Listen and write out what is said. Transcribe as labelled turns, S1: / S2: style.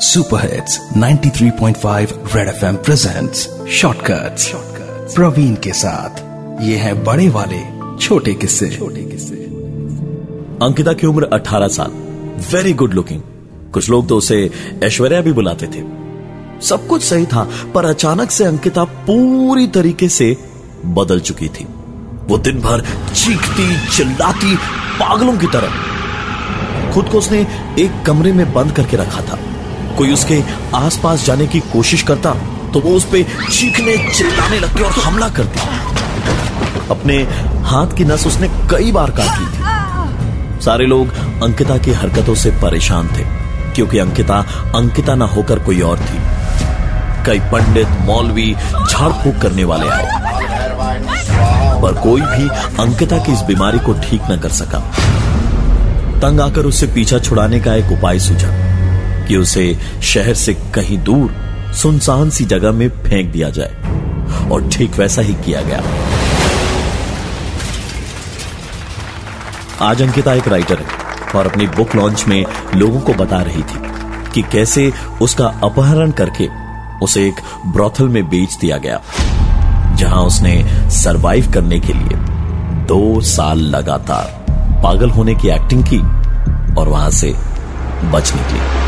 S1: Super hits 93.5 red FM presents shortcuts Praveen के साथ। ये है बड़े वाले, छोटे किस्से। छोटे किस्से।
S2: अंकिता की उम्र 18 साल। वेरी गुड लुकिंग कुछ लोग तो उसे ऐश्वर्या भी बुलाते थे। सब कुछ सही था, पर अचानक से अंकिता पूरी तरीके से बदल चुकी थी। वो दिन भर चीखती, चिल्लाती, पागलों की तरह। खुद को उसने एक कमरे में बंद करके रखा था। कोई उसके आसपास जाने की कोशिश करता तो वो उस पर चीखने, चिल्लाने लगती और हमला करती अपने हाथ की नस उसने कई बार काट ली थी। सारे लोग अंकिता की हरकतों से परेशान थे, क्योंकि अंकिता अंकिता ना होकर कोई और थी। कई पंडित, मौलवी झाड़ फूक करने वाले आए। पर कोई भी अंकिता की इस बीमारी को ठीक न कर सका। तंग आकर उससे पीछा छुड़ाने का एक उपाय सूझा। कि उसे शहर से कहीं दूर, सुनसान सी जगह में फेंक दिया जाए। और ठीक वैसा ही किया गया। आज अंकिता एक राइटर है और अपनी बुक लॉन्च में लोगों को बता रही थी कि कैसे उसका अपहरण करके उसे एक ब्रॉथल में बेच दिया गया, जहाँ उसने सरवाइव करने के लिए दो साल लगातार पागल होने की एक्टिंग की और वहाँ से बच निकली।